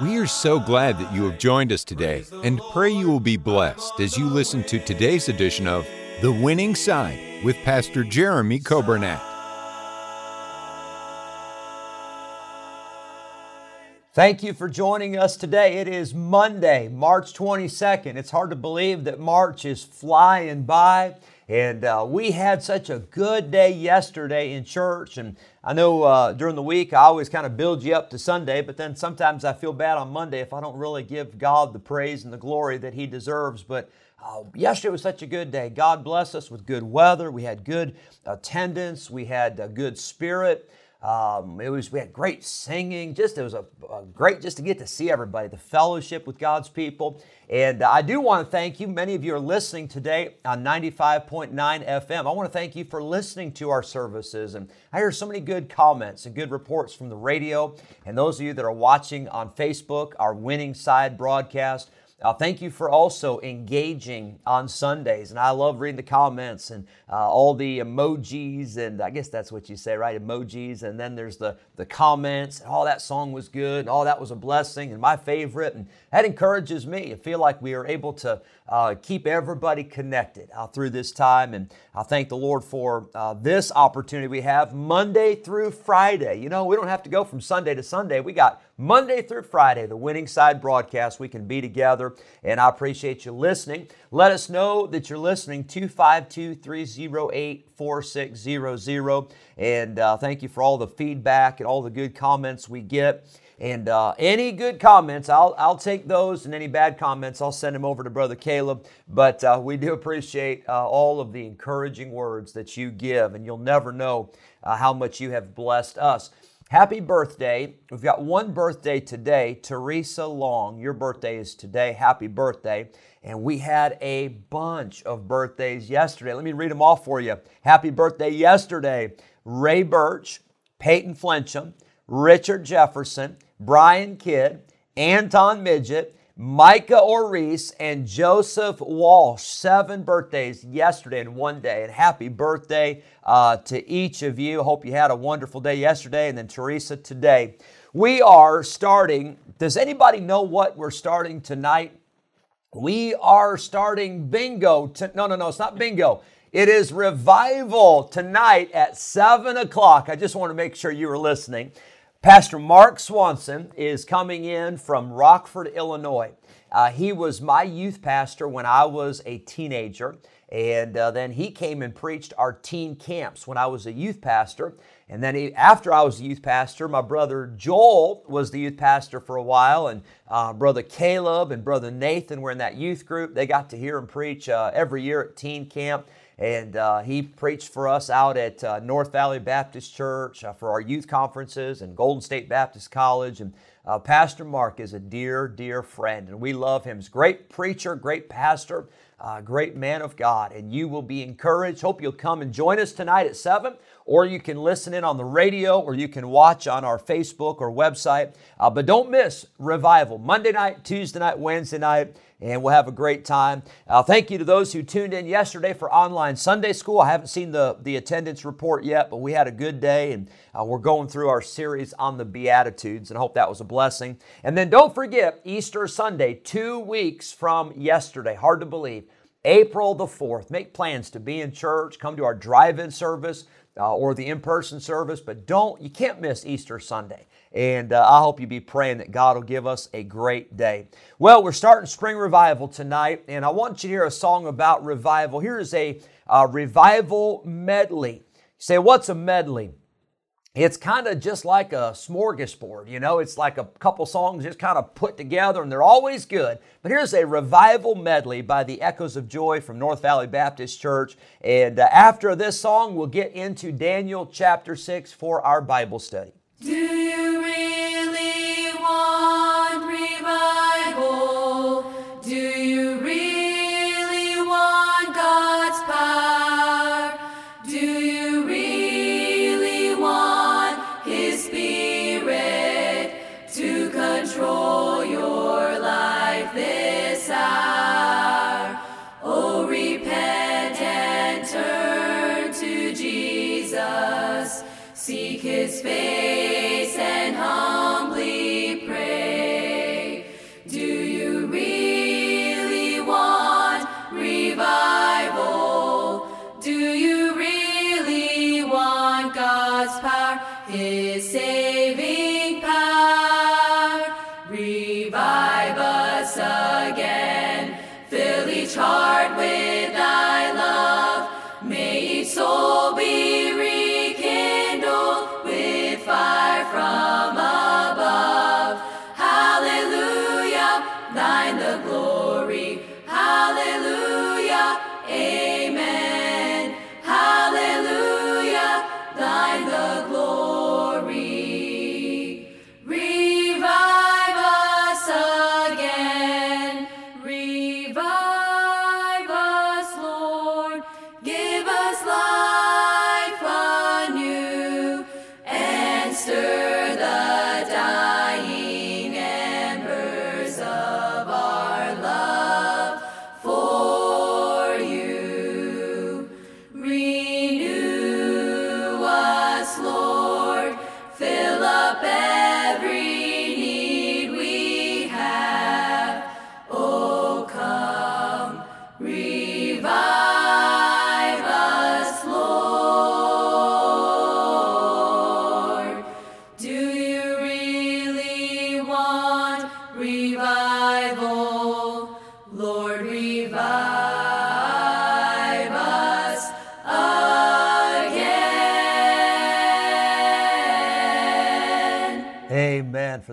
We are so glad that you have joined us today and pray you will be blessed as you listen to today's edition of The Winning Side with Pastor Jeremy Coburnett. Thank you for joining us today. It is Monday, March 22nd. It's hard to believe that March is flying by. And uh, we had such a good day yesterday in church. And I know uh, during the week I always kind of build you up to Sunday, but then sometimes I feel bad on Monday if I don't really give God the praise and the glory that He deserves. But uh, yesterday was such a good day. God bless us with good weather. We had good attendance. We had a good spirit. Um, it was we had great singing. Just it was a, a, great just to get to see everybody, the fellowship with God's people. And I do want to thank you. Many of you are listening today on 95.9 FM. I want to thank you for listening to our services. And I hear so many good comments and good reports from the radio. And those of you that are watching on Facebook, our winning side broadcast. Uh, thank you for also engaging on Sundays. And I love reading the comments and uh, all the emojis, and I guess that's what you say, right? Emojis. And then there's the, the comments. Oh, that song was good. Oh, that was a blessing and my favorite. And that encourages me. I feel like we are able to uh, keep everybody connected uh, through this time. And I thank the Lord for uh, this opportunity we have Monday through Friday. You know, we don't have to go from Sunday to Sunday. We got Monday through Friday, the Winning Side broadcast. We can be together, and I appreciate you listening. Let us know that you're listening 252 308 4600. And uh, thank you for all the feedback and all the good comments we get. And uh, any good comments, I'll, I'll take those, and any bad comments, I'll send them over to Brother Caleb. But uh, we do appreciate uh, all of the encouraging words that you give, and you'll never know uh, how much you have blessed us. Happy birthday. We've got one birthday today, Teresa Long. Your birthday is today. Happy birthday. And we had a bunch of birthdays yesterday. Let me read them all for you. Happy birthday yesterday, Ray Birch, Peyton Flincham, Richard Jefferson, Brian Kidd, Anton Midget, Micah Oris, and Joseph Walsh. Seven birthdays yesterday in one day. And happy birthday uh, to each of you. Hope you had a wonderful day yesterday. And then Teresa today. We are starting. Does anybody know what we're starting tonight? We are starting bingo. To, no, no, no, it's not bingo. It is revival tonight at 7 o'clock. I just want to make sure you are listening. Pastor Mark Swanson is coming in from Rockford, Illinois. Uh, he was my youth pastor when I was a teenager, and uh, then he came and preached our teen camps when I was a youth pastor. And then he, after I was a youth pastor, my brother Joel was the youth pastor for a while, and uh, brother Caleb and brother Nathan were in that youth group. They got to hear him preach uh, every year at teen camp. And uh, he preached for us out at uh, North Valley Baptist Church uh, for our youth conferences and Golden State Baptist College. And uh, Pastor Mark is a dear, dear friend, and we love him. He's a great preacher, great pastor, uh, great man of God. And you will be encouraged. Hope you'll come and join us tonight at 7 or you can listen in on the radio, or you can watch on our Facebook or website. Uh, but don't miss Revival Monday night, Tuesday night, Wednesday night and we'll have a great time. Uh, thank you to those who tuned in yesterday for online Sunday school. I haven't seen the, the attendance report yet, but we had a good day, and uh, we're going through our series on the Beatitudes, and I hope that was a blessing. And then don't forget Easter Sunday, two weeks from yesterday. Hard to believe. April the 4th. Make plans to be in church, come to our drive in service uh, or the in person service, but don't, you can't miss Easter Sunday. And uh, I hope you be praying that God will give us a great day. Well, we're starting spring revival tonight, and I want you to hear a song about revival. Here is a uh, revival medley. You say, what's a medley? It's kind of just like a smorgasbord, you know, it's like a couple songs just kind of put together and they're always good. But here's a revival medley by the Echoes of Joy from North Valley Baptist Church. And uh, after this song, we'll get into Daniel chapter 6 for our Bible study.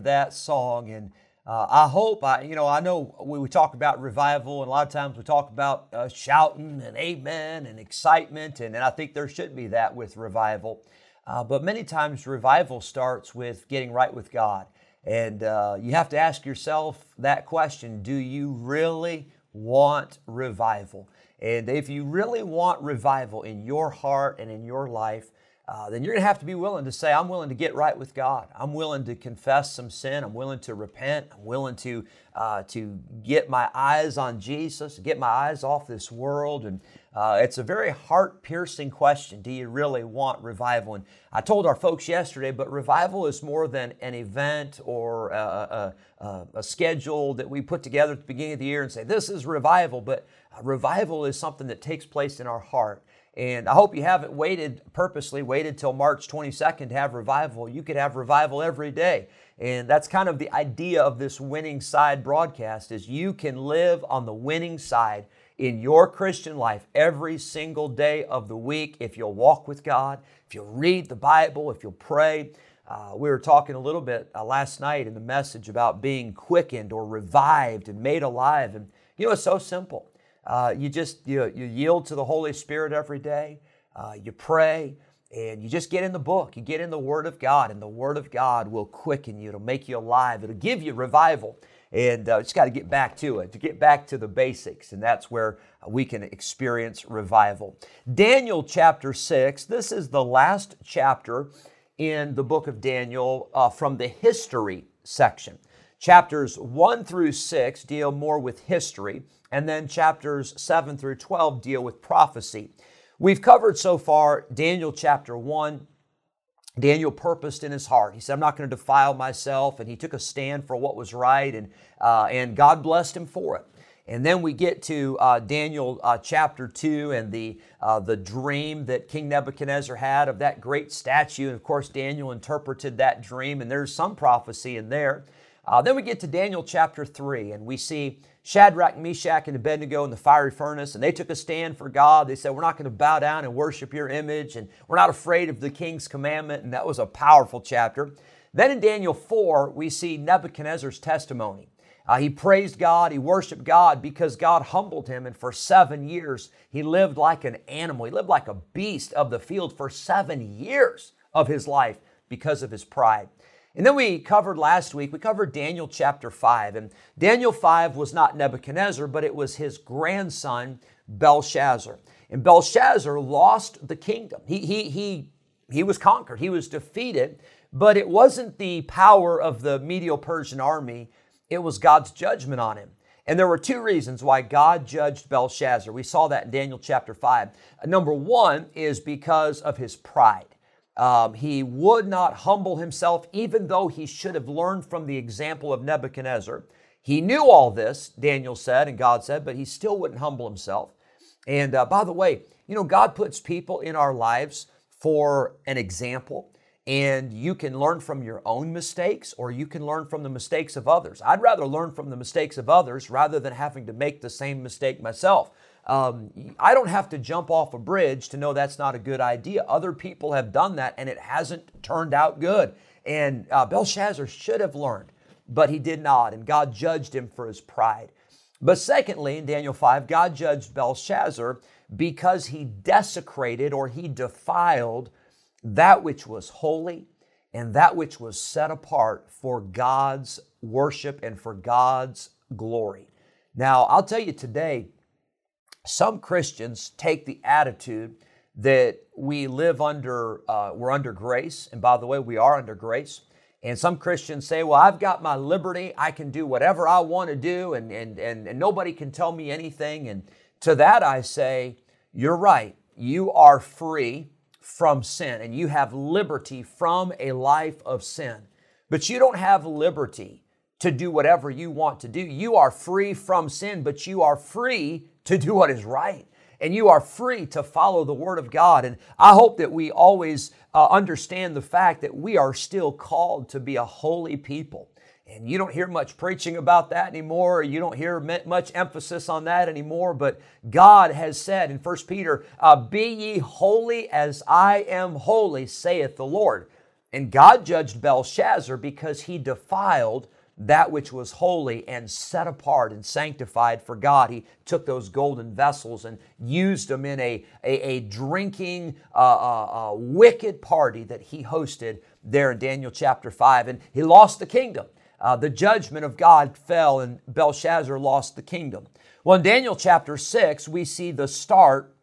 That song. And uh, I hope, I, you know, I know we, we talk about revival, and a lot of times we talk about uh, shouting and amen and excitement, and, and I think there should be that with revival. Uh, but many times revival starts with getting right with God. And uh, you have to ask yourself that question Do you really want revival? And if you really want revival in your heart and in your life, uh, then you're going to have to be willing to say, I'm willing to get right with God. I'm willing to confess some sin. I'm willing to repent. I'm willing to, uh, to get my eyes on Jesus, get my eyes off this world. And uh, it's a very heart piercing question. Do you really want revival? And I told our folks yesterday, but revival is more than an event or a, a, a, schedule that we put together at the beginning of the year and say, this is revival. But uh, revival is something that takes place in our heart. And I hope you haven't waited purposely, waited till March 22nd to have revival. You could have revival every day. And that's kind of the idea of this winning side broadcast is you can live on the winning side in your Christian life every single day of the week if you'll walk with God, if you'll read the Bible, if you'll pray. Uh, we were talking a little bit uh, last night in the message about being quickened or revived and made alive. And you know, it's so simple. Uh, you just you, you yield to the Holy Spirit every day. Uh, you pray, and you just get in the book. You get in the Word of God, and the Word of God will quicken you. It'll make you alive. It'll give you revival. And uh, just got to get back to it, to get back to the basics, and that's where we can experience revival. Daniel chapter 6, this is the last chapter in the book of Daniel uh, from the history section. Chapters 1 through 6 deal more with history, and then chapters 7 through 12 deal with prophecy. We've covered so far Daniel chapter 1. Daniel purposed in his heart. He said, I'm not going to defile myself. And he took a stand for what was right, and, uh, and God blessed him for it. And then we get to uh, Daniel uh, chapter 2 and the, uh, the dream that King Nebuchadnezzar had of that great statue. And of course, Daniel interpreted that dream, and there's some prophecy in there. Uh, then we get to Daniel chapter 3, and we see Shadrach, Meshach, and Abednego in the fiery furnace, and they took a stand for God. They said, We're not going to bow down and worship your image, and we're not afraid of the king's commandment, and that was a powerful chapter. Then in Daniel 4, we see Nebuchadnezzar's testimony. Uh, he praised God, he worshiped God because God humbled him, and for seven years he lived like an animal. He lived like a beast of the field for seven years of his life because of his pride. And then we covered last week, we covered Daniel chapter 5. And Daniel 5 was not Nebuchadnezzar, but it was his grandson, Belshazzar. And Belshazzar lost the kingdom. He, he, he, he was conquered, he was defeated, but it wasn't the power of the Medo Persian army, it was God's judgment on him. And there were two reasons why God judged Belshazzar. We saw that in Daniel chapter 5. Number one is because of his pride. Um, he would not humble himself, even though he should have learned from the example of Nebuchadnezzar. He knew all this, Daniel said, and God said, but he still wouldn't humble himself. And uh, by the way, you know, God puts people in our lives for an example, and you can learn from your own mistakes or you can learn from the mistakes of others. I'd rather learn from the mistakes of others rather than having to make the same mistake myself. Um, I don't have to jump off a bridge to know that's not a good idea. Other people have done that and it hasn't turned out good. And uh, Belshazzar should have learned, but he did not, and God judged him for his pride. But secondly, in Daniel 5, God judged Belshazzar because he desecrated or he defiled that which was holy and that which was set apart for God's worship and for God's glory. Now, I'll tell you today, some Christians take the attitude that we live under, uh, we're under grace. And by the way, we are under grace. And some Christians say, well, I've got my liberty. I can do whatever I want to do, and, and, and, and nobody can tell me anything. And to that I say, you're right. You are free from sin, and you have liberty from a life of sin. But you don't have liberty to do whatever you want to do. You are free from sin, but you are free to do what is right. And you are free to follow the Word of God. And I hope that we always uh, understand the fact that we are still called to be a holy people. And you don't hear much preaching about that anymore. You don't hear much emphasis on that anymore. But God has said in 1 Peter, uh, Be ye holy as I am holy, saith the Lord. And God judged Belshazzar because he defiled that which was holy and set apart and sanctified for God. He took those golden vessels and used them in a, a, a drinking, uh, uh, uh, wicked party that he hosted there in Daniel chapter 5. And he lost the kingdom. Uh, the judgment of God fell and Belshazzar lost the kingdom. Well, in Daniel chapter 6, we see the start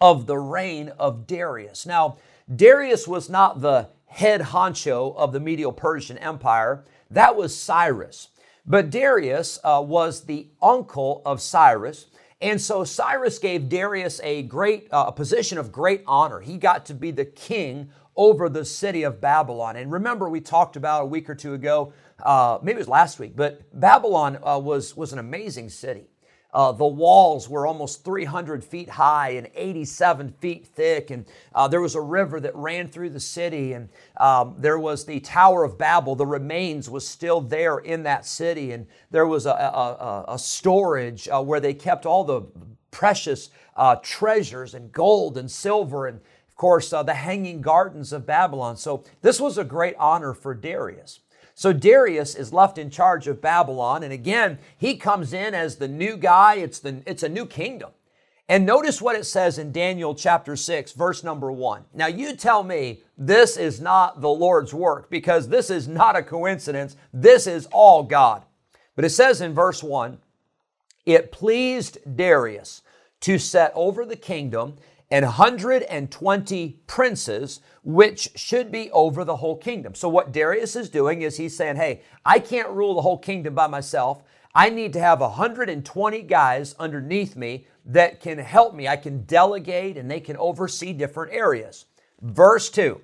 of the reign of Darius. Now, Darius was not the head honcho of the Medo Persian Empire. That was Cyrus. But Darius uh, was the uncle of Cyrus. And so Cyrus gave Darius a great uh, a position of great honor. He got to be the king over the city of Babylon. And remember, we talked about a week or two ago, uh, maybe it was last week, but Babylon uh, was, was an amazing city. Uh, the walls were almost 300 feet high and 87 feet thick, and uh, there was a river that ran through the city, and um, there was the Tower of Babel. The remains was still there in that city, and there was a, a, a storage uh, where they kept all the precious uh, treasures and gold and silver, and course uh, the hanging gardens of Babylon. So this was a great honor for Darius. So Darius is left in charge of Babylon. And again, he comes in as the new guy. It's, the, it's a new kingdom. And notice what it says in Daniel chapter 6, verse number 1. Now, you tell me this is not the Lord's work because this is not a coincidence. This is all God. But it says in verse 1 it pleased Darius to set over the kingdom and 120 princes, which should be over the whole kingdom. So, what Darius is doing is he's saying, Hey, I can't rule the whole kingdom by myself. I need to have 120 guys underneath me that can help me. I can delegate and they can oversee different areas. Verse 2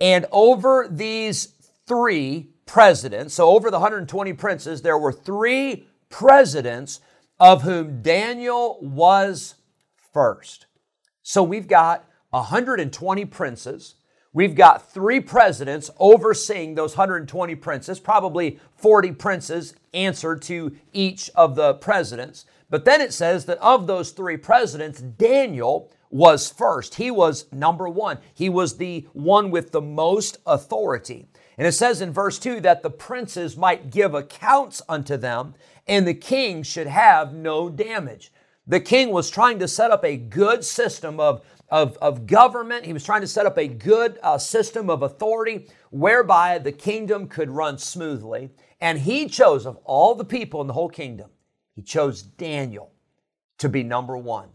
And over these three presidents, so over the 120 princes, there were three presidents of whom Daniel was first. So we've got 120 princes. We've got three presidents overseeing those 120 princes, probably 40 princes answered to each of the presidents. But then it says that of those three presidents, Daniel was first. He was number one. He was the one with the most authority. And it says in verse 2 that the princes might give accounts unto them, and the king should have no damage. The king was trying to set up a good system of, of, of government. He was trying to set up a good uh, system of authority whereby the kingdom could run smoothly. And he chose, of all the people in the whole kingdom, he chose Daniel to be number one.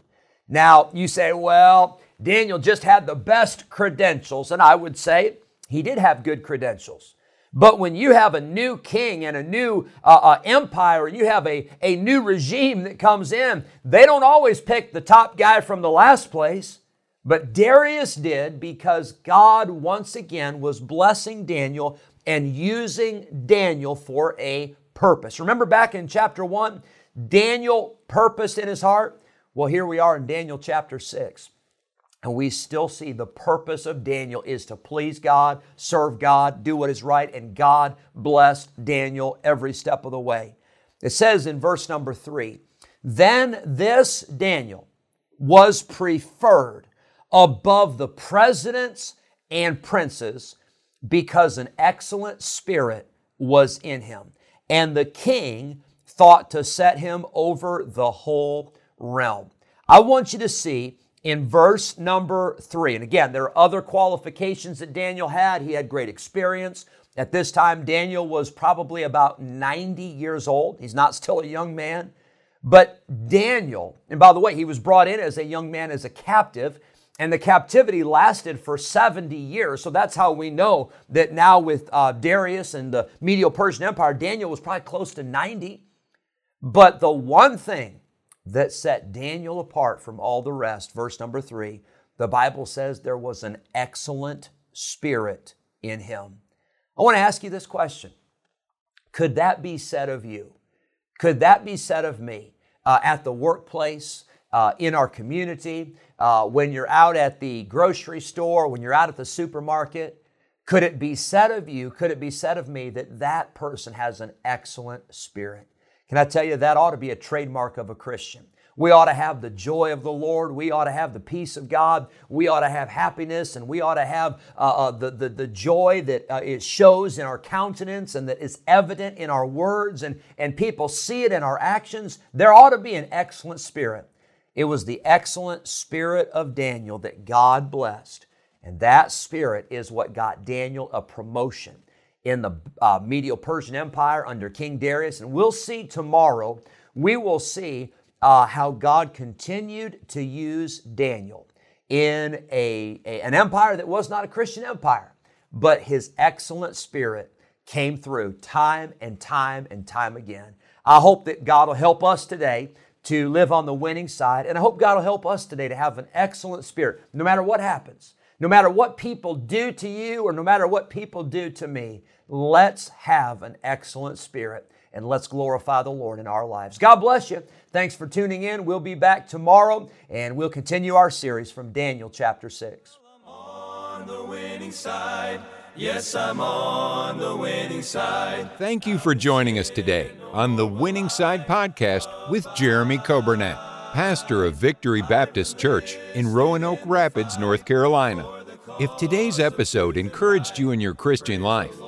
Now, you say, well, Daniel just had the best credentials. And I would say he did have good credentials. But when you have a new king and a new uh, uh, empire, and you have a, a new regime that comes in, they don't always pick the top guy from the last place. But Darius did because God once again was blessing Daniel and using Daniel for a purpose. Remember back in chapter 1, Daniel purposed in his heart? Well, here we are in Daniel chapter 6. And we still see the purpose of Daniel is to please God, serve God, do what is right, and God blessed Daniel every step of the way. It says in verse number three, then this Daniel was preferred above the presidents and princes because an excellent spirit was in him. And the king thought to set him over the whole realm. I want you to see in verse number three, and again, there are other qualifications that Daniel had. He had great experience. At this time, Daniel was probably about 90 years old. He's not still a young man. But Daniel, and by the way, he was brought in as a young man as a captive, and the captivity lasted for 70 years. So that's how we know that now with uh, Darius and the Medo Persian Empire, Daniel was probably close to 90. But the one thing that set Daniel apart from all the rest, verse number three, the Bible says there was an excellent spirit in him. I want to ask you this question Could that be said of you? Could that be said of me uh, at the workplace, uh, in our community, uh, when you're out at the grocery store, when you're out at the supermarket? Could it be said of you, could it be said of me that that person has an excellent spirit? Can I tell you that ought to be a trademark of a Christian? We ought to have the joy of the Lord. We ought to have the peace of God. We ought to have happiness and we ought to have uh, uh, the, the, the joy that uh, it shows in our countenance and that is evident in our words and, and people see it in our actions. There ought to be an excellent spirit. It was the excellent spirit of Daniel that God blessed. And that spirit is what got Daniel a promotion in the uh, Medo Persian Empire under King Darius. And we'll see tomorrow, we will see uh, how God continued to use Daniel in a, a, an empire that was not a Christian empire, but his excellent spirit came through time and time and time again. I hope that God will help us today to live on the winning side, and I hope God will help us today to have an excellent spirit no matter what happens. No matter what people do to you or no matter what people do to me, let's have an excellent spirit and let's glorify the Lord in our lives. God bless you. Thanks for tuning in. We'll be back tomorrow and we'll continue our series from Daniel chapter 6. On the winning side. Yes, I'm on the winning side. Thank you for joining us today on the Winning Side podcast with Jeremy Coburnett, pastor of Victory Baptist Church in Roanoke Rapids, North Carolina. If today's episode encouraged you in your Christian life,